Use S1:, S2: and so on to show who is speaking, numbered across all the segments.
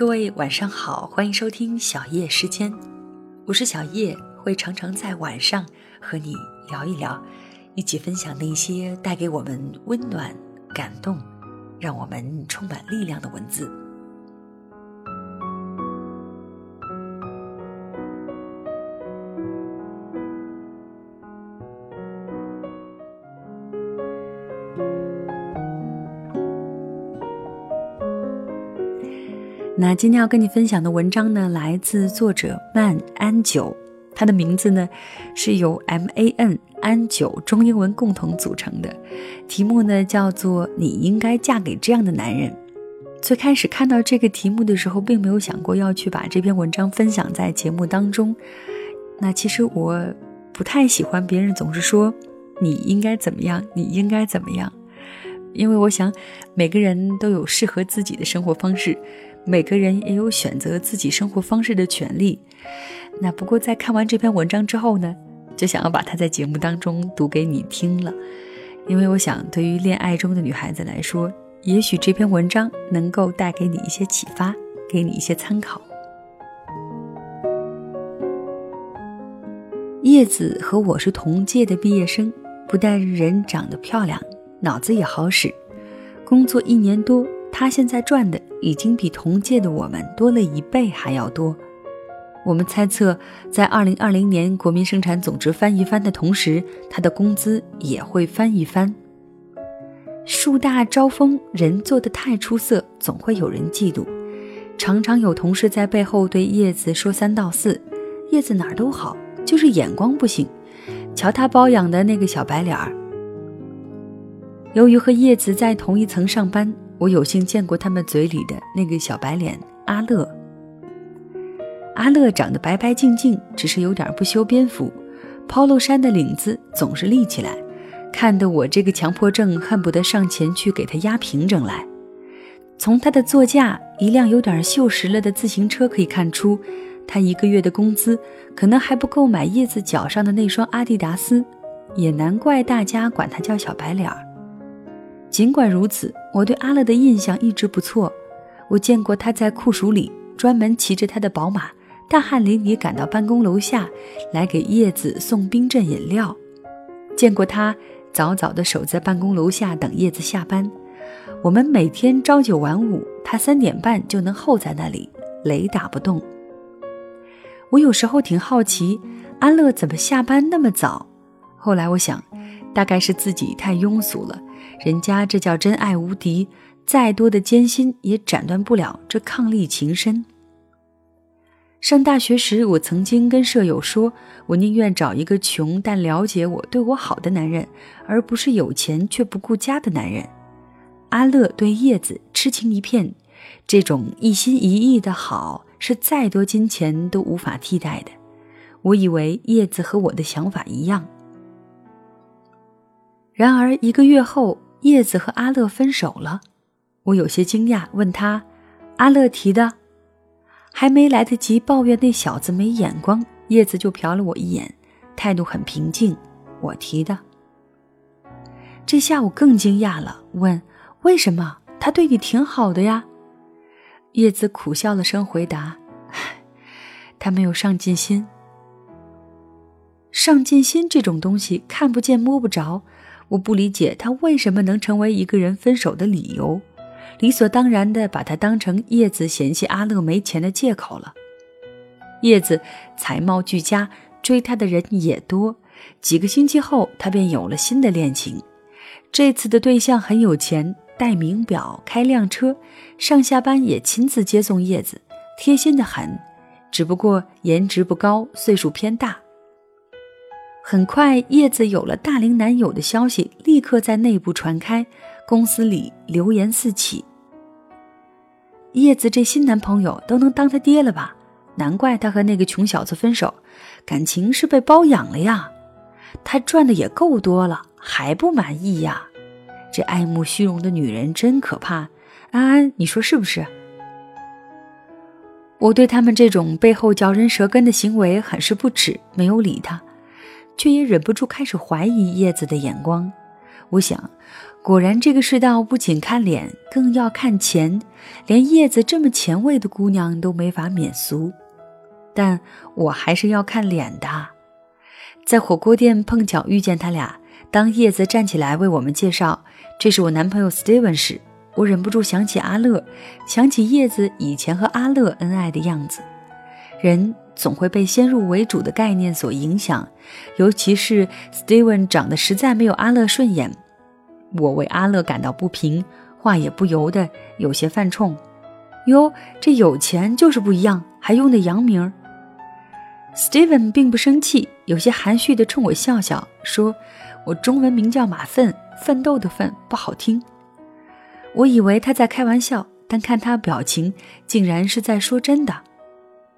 S1: 各位晚上好，欢迎收听小叶时间，我是小叶，会常常在晚上和你聊一聊，一起分享那些带给我们温暖、感动，让我们充满力量的文字。那今天要跟你分享的文章呢，来自作者曼安九，他的名字呢是由 M A N 安九中英文共同组成的，题目呢叫做“你应该嫁给这样的男人”。最开始看到这个题目的时候，并没有想过要去把这篇文章分享在节目当中。那其实我不太喜欢别人总是说“你应该怎么样，你应该怎么样”，因为我想每个人都有适合自己的生活方式。每个人也有选择自己生活方式的权利。那不过在看完这篇文章之后呢，就想要把它在节目当中读给你听了，因为我想对于恋爱中的女孩子来说，也许这篇文章能够带给你一些启发，给你一些参考。叶子和我是同届的毕业生，不但人长得漂亮，脑子也好使，工作一年多。他现在赚的已经比同届的我们多了一倍还要多。我们猜测，在二零二零年国民生产总值翻一番的同时，他的工资也会翻一番。树大招风，人做的太出色，总会有人嫉妒。常常有同事在背后对叶子说三道四：叶子哪儿都好，就是眼光不行。瞧他包养的那个小白脸儿。由于和叶子在同一层上班。我有幸见过他们嘴里的那个小白脸阿乐。阿乐长得白白净净，只是有点不修边幅，polo 衫的领子总是立起来，看得我这个强迫症恨不得上前去给他压平整来。从他的座驾一辆有点锈蚀了的自行车可以看出，他一个月的工资可能还不够买叶子脚上的那双阿迪达斯，也难怪大家管他叫小白脸儿。尽管如此，我对阿乐的印象一直不错。我见过他在酷暑里专门骑着他的宝马，大汗淋漓赶到办公楼下来给叶子送冰镇饮料；见过他早早地守在办公楼下等叶子下班。我们每天朝九晚五，他三点半就能候在那里，雷打不动。我有时候挺好奇，阿乐怎么下班那么早？后来我想，大概是自己太庸俗了。人家这叫真爱无敌，再多的艰辛也斩断不了这伉俪情深。上大学时，我曾经跟舍友说，我宁愿找一个穷但了解我、对我好的男人，而不是有钱却不顾家的男人。阿乐对叶子痴情一片，这种一心一意的好，是再多金钱都无法替代的。我以为叶子和我的想法一样，然而一个月后。叶子和阿乐分手了，我有些惊讶，问他：“阿乐提的？”还没来得及抱怨那小子没眼光，叶子就瞟了我一眼，态度很平静：“我提的。”这下我更惊讶了，问：“为什么？他对你挺好的呀？”叶子苦笑了声，回答：“他没有上进心。上进心这种东西，看不见摸不着。”我不理解他为什么能成为一个人分手的理由，理所当然的把他当成叶子嫌弃阿乐没钱的借口了。叶子才貌俱佳，追她的人也多。几个星期后，他便有了新的恋情。这次的对象很有钱，戴名表，开辆车，上下班也亲自接送叶子，贴心的很。只不过颜值不高，岁数偏大。很快，叶子有了大龄男友的消息，立刻在内部传开，公司里流言四起。叶子这新男朋友都能当他爹了吧？难怪他和那个穷小子分手，感情是被包养了呀。他赚的也够多了，还不满意呀？这爱慕虚荣的女人真可怕。安安，你说是不是？我对他们这种背后嚼人舌根的行为很是不耻，没有理他。却也忍不住开始怀疑叶子的眼光。我想，果然，这个世道不仅看脸，更要看钱。连叶子这么前卫的姑娘都没法免俗，但我还是要看脸的。在火锅店碰巧遇见他俩，当叶子站起来为我们介绍这是我男朋友 Steven 时，我忍不住想起阿乐，想起叶子以前和阿乐恩爱的样子。人总会被先入为主的概念所影响，尤其是 Steven 长得实在没有阿乐顺眼。我为阿乐感到不平，话也不由得有些犯冲。哟，这有钱就是不一样，还用的洋名。Steven 并不生气，有些含蓄地冲我笑笑，说：“我中文名叫马粪，奋斗的奋，不好听。”我以为他在开玩笑，但看他表情，竟然是在说真的。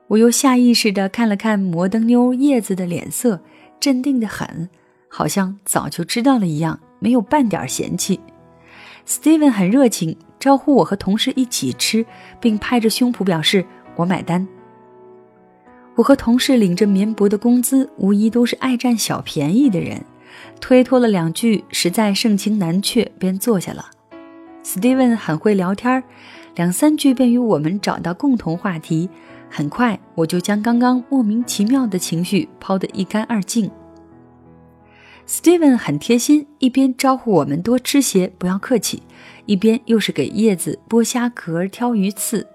S1: 我又下意识地看了看摩登妞叶子的脸色，镇定得很，好像早就知道了一样。没有半点嫌弃，Steven 很热情，招呼我和同事一起吃，并拍着胸脯表示我买单。我和同事领着绵薄的工资，无疑都是爱占小便宜的人，推脱了两句，实在盛情难却，便坐下了。Steven 很会聊天，两三句便与我们找到共同话题，很快我就将刚刚莫名其妙的情绪抛得一干二净。Steven 很贴心，一边招呼我们多吃些，不要客气，一边又是给叶子剥虾壳、挑鱼刺。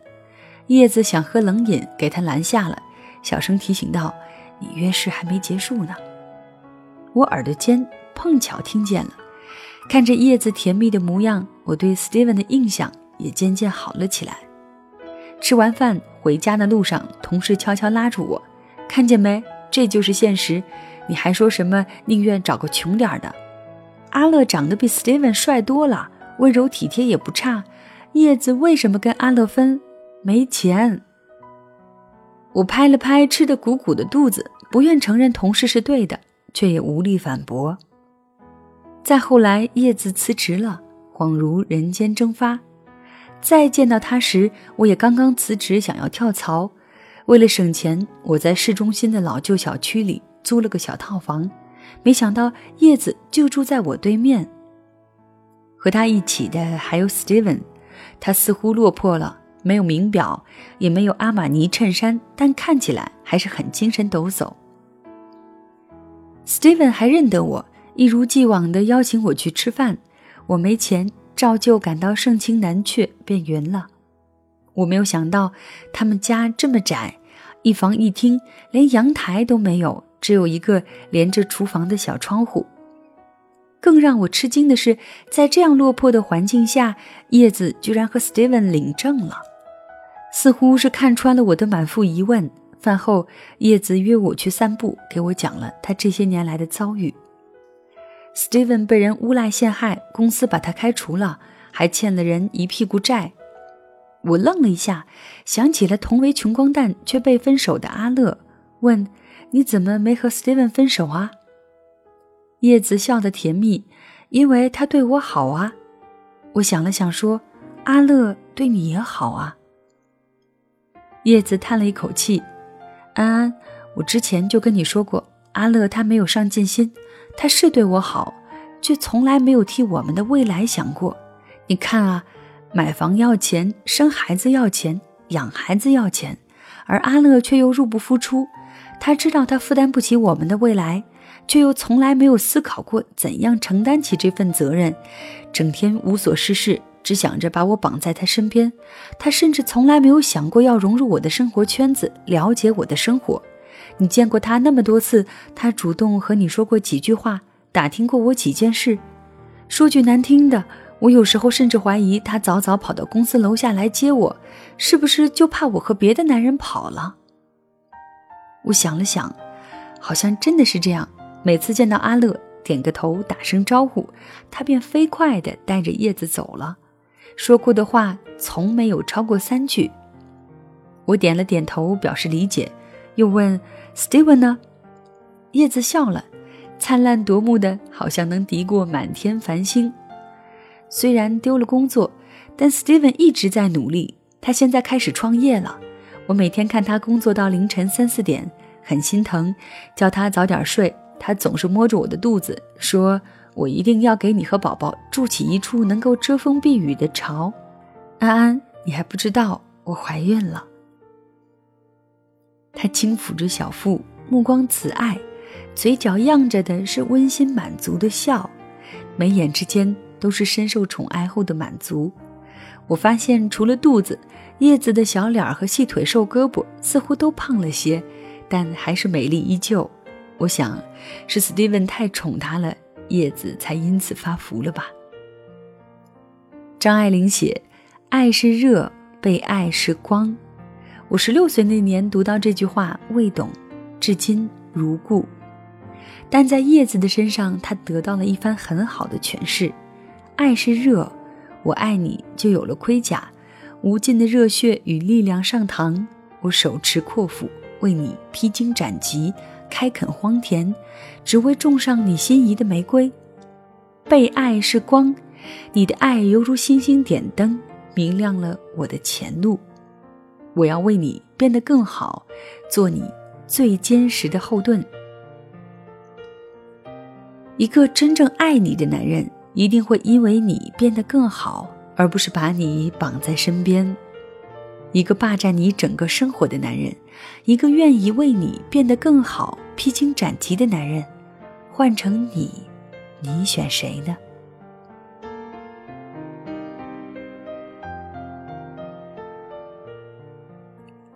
S1: 叶子想喝冷饮，给他拦下了，小声提醒道：“你约事还没结束呢。”我耳朵尖，碰巧听见了。看着叶子甜蜜的模样，我对 Steven 的印象也渐渐好了起来。吃完饭回家的路上，同事悄悄拉住我：“看见没？这就是现实。”你还说什么宁愿找个穷点的？阿乐长得比 Steven 帅多了，温柔体贴也不差。叶子为什么跟阿乐分？没钱。我拍了拍吃得鼓鼓的肚子，不愿承认同事是对的，却也无力反驳。再后来，叶子辞职了，恍如人间蒸发。再见到他时，我也刚刚辞职，想要跳槽。为了省钱，我在市中心的老旧小区里。租了个小套房，没想到叶子就住在我对面。和他一起的还有 Steven，他似乎落魄了，没有名表，也没有阿玛尼衬衫，但看起来还是很精神抖擞。Steven 还认得我，一如既往的邀请我去吃饭。我没钱，照旧感到盛情难却，便匀了。我没有想到他们家这么窄，一房一厅，连阳台都没有。只有一个连着厨房的小窗户。更让我吃惊的是，在这样落魄的环境下，叶子居然和 Steven 领证了，似乎是看穿了我的满腹疑问。饭后，叶子约我去散步，给我讲了他这些年来的遭遇。Steven 被人诬赖陷害，公司把他开除了，还欠了人一屁股债。我愣了一下，想起了同为穷光蛋却被分手的阿乐，问。你怎么没和 Steven 分手啊？叶子笑得甜蜜，因为他对我好啊。我想了想说：“阿乐对你也好啊。”叶子叹了一口气：“安安，我之前就跟你说过，阿乐他没有上进心，他是对我好，却从来没有替我们的未来想过。你看啊，买房要钱，生孩子要钱，养孩子要钱，而阿乐却又入不敷出。”他知道他负担不起我们的未来，却又从来没有思考过怎样承担起这份责任，整天无所事事，只想着把我绑在他身边。他甚至从来没有想过要融入我的生活圈子，了解我的生活。你见过他那么多次，他主动和你说过几句话，打听过我几件事。说句难听的，我有时候甚至怀疑他早早跑到公司楼下来接我，是不是就怕我和别的男人跑了？我想了想，好像真的是这样。每次见到阿乐，点个头，打声招呼，他便飞快地带着叶子走了。说过的话从没有超过三句。我点了点头，表示理解，又问：“Steven 呢？”叶子笑了，灿烂夺目的，好像能敌过满天繁星。虽然丢了工作，但 Steven 一直在努力。他现在开始创业了。我每天看他工作到凌晨三四点，很心疼，叫他早点睡。他总是摸着我的肚子说：“我一定要给你和宝宝筑起一处能够遮风避雨的巢。安安，你还不知道我怀孕了。他轻抚着小腹，目光慈爱，嘴角漾着的是温馨满足的笑，眉眼之间都是深受宠爱后的满足。我发现，除了肚子，叶子的小脸和细腿、瘦胳膊似乎都胖了些，但还是美丽依旧。我想，是史蒂文太宠她了，叶子才因此发福了吧。张爱玲写：“爱是热，被爱是光。”我十六岁那年读到这句话，未懂，至今如故。但在叶子的身上，他得到了一番很好的诠释：爱是热，我爱你就有了盔甲，无尽的热血与力量上膛，我手持阔斧为你披荆斩棘，开垦荒田，只为种上你心仪的玫瑰。被爱是光，你的爱犹如星星点灯，明亮了我的前路。我要为你变得更好，做你最坚实的后盾。一个真正爱你的男人，一定会因为你变得更好，而不是把你绑在身边。一个霸占你整个生活的男人，一个愿意为你变得更好、披荆斩棘的男人，换成你，你选谁呢？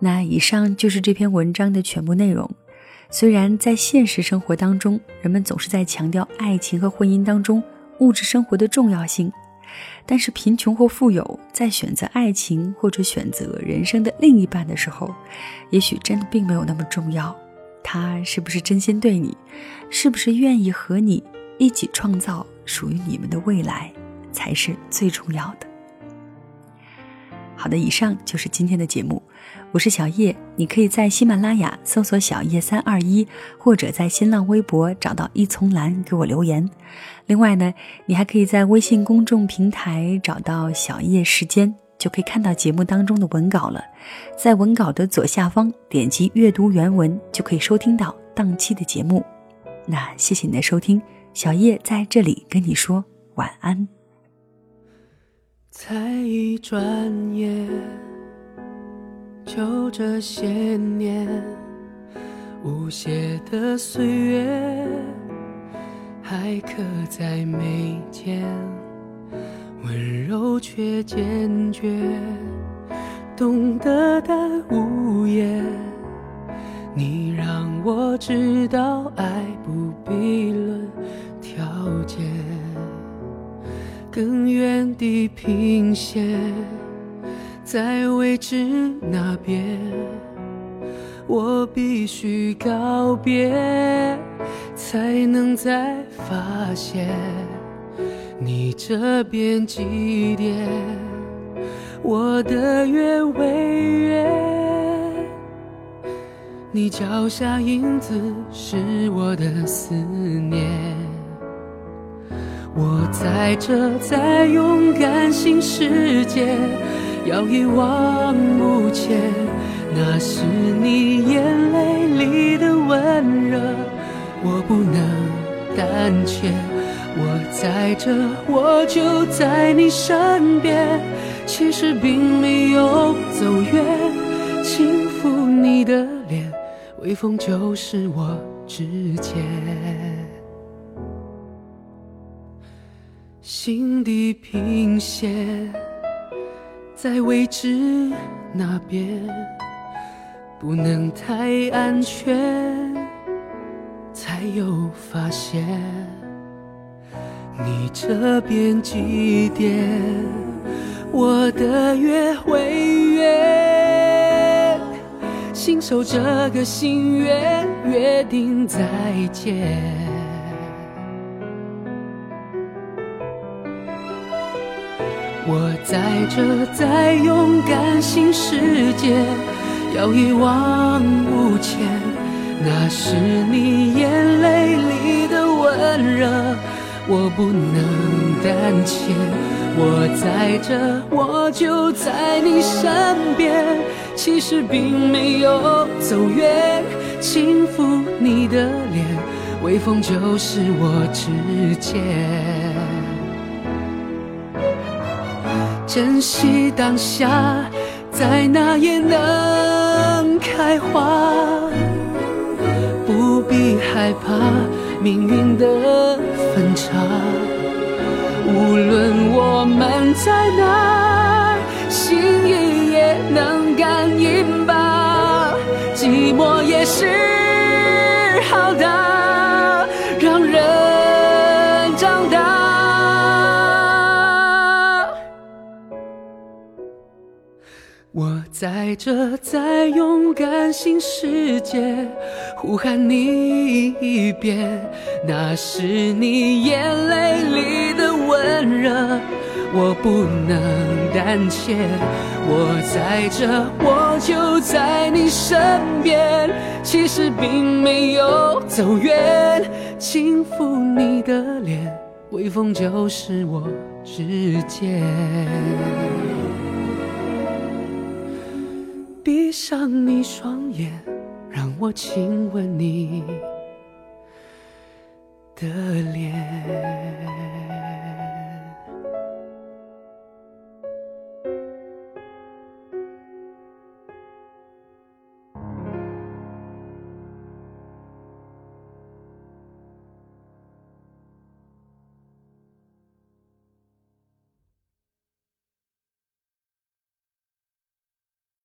S1: 那以上就是这篇文章的全部内容。虽然在现实生活当中，人们总是在强调爱情和婚姻当中物质生活的重要性，但是贫穷或富有，在选择爱情或者选择人生的另一半的时候，也许真的并没有那么重要。他是不是真心对你，是不是愿意和你一起创造属于你们的未来，才是最重要的。好的，以上就是今天的节目。我是小叶，你可以在喜马拉雅搜索“小叶三二一”，或者在新浪微博找到一丛蓝给我留言。另外呢，你还可以在微信公众平台找到“小叶时间”，就可以看到节目当中的文稿了。在文稿的左下方点击阅读原文，就可以收听到当期的节目。那谢谢你的收听，小叶在这里跟你说晚安。
S2: 才一转眼。就这些年，无邪的岁月还刻在眉间，温柔却坚决，懂得的无言。你让我知道，爱不必论条件，更远地平线。在未知那边，我必须告别，才能再发现你这边几点，我的月为圆。你脚下影子是我的思念，我在这在勇敢新世界。要一往无前，那是你眼泪里的温热，我不能胆怯。我在这，我就在你身边，其实并没有走远。轻抚你的脸，微风就是我指尖，心地平线。在未知那边，不能太安全，才有发现。你这边几点，我的月会圆。信守这个心愿，约定再见。我在这，在勇敢新世界，要一往无前。那是你眼泪里的温热，我不能胆怯。我在这，我就在你身边。其实并没有走远，轻抚你的脸，微风就是我指尖。珍惜当下，在哪也能开花，不必害怕命运的分岔。无论我们在哪，心意也能感应吧。寂寞也是我在这，在勇敢新世界呼喊你一遍，那是你眼泪里的温热，我不能胆怯。我在这，我就在你身边，其实并没有走远，轻抚你的脸，微风就是我指尖。闭上你双眼，让我亲吻你的脸。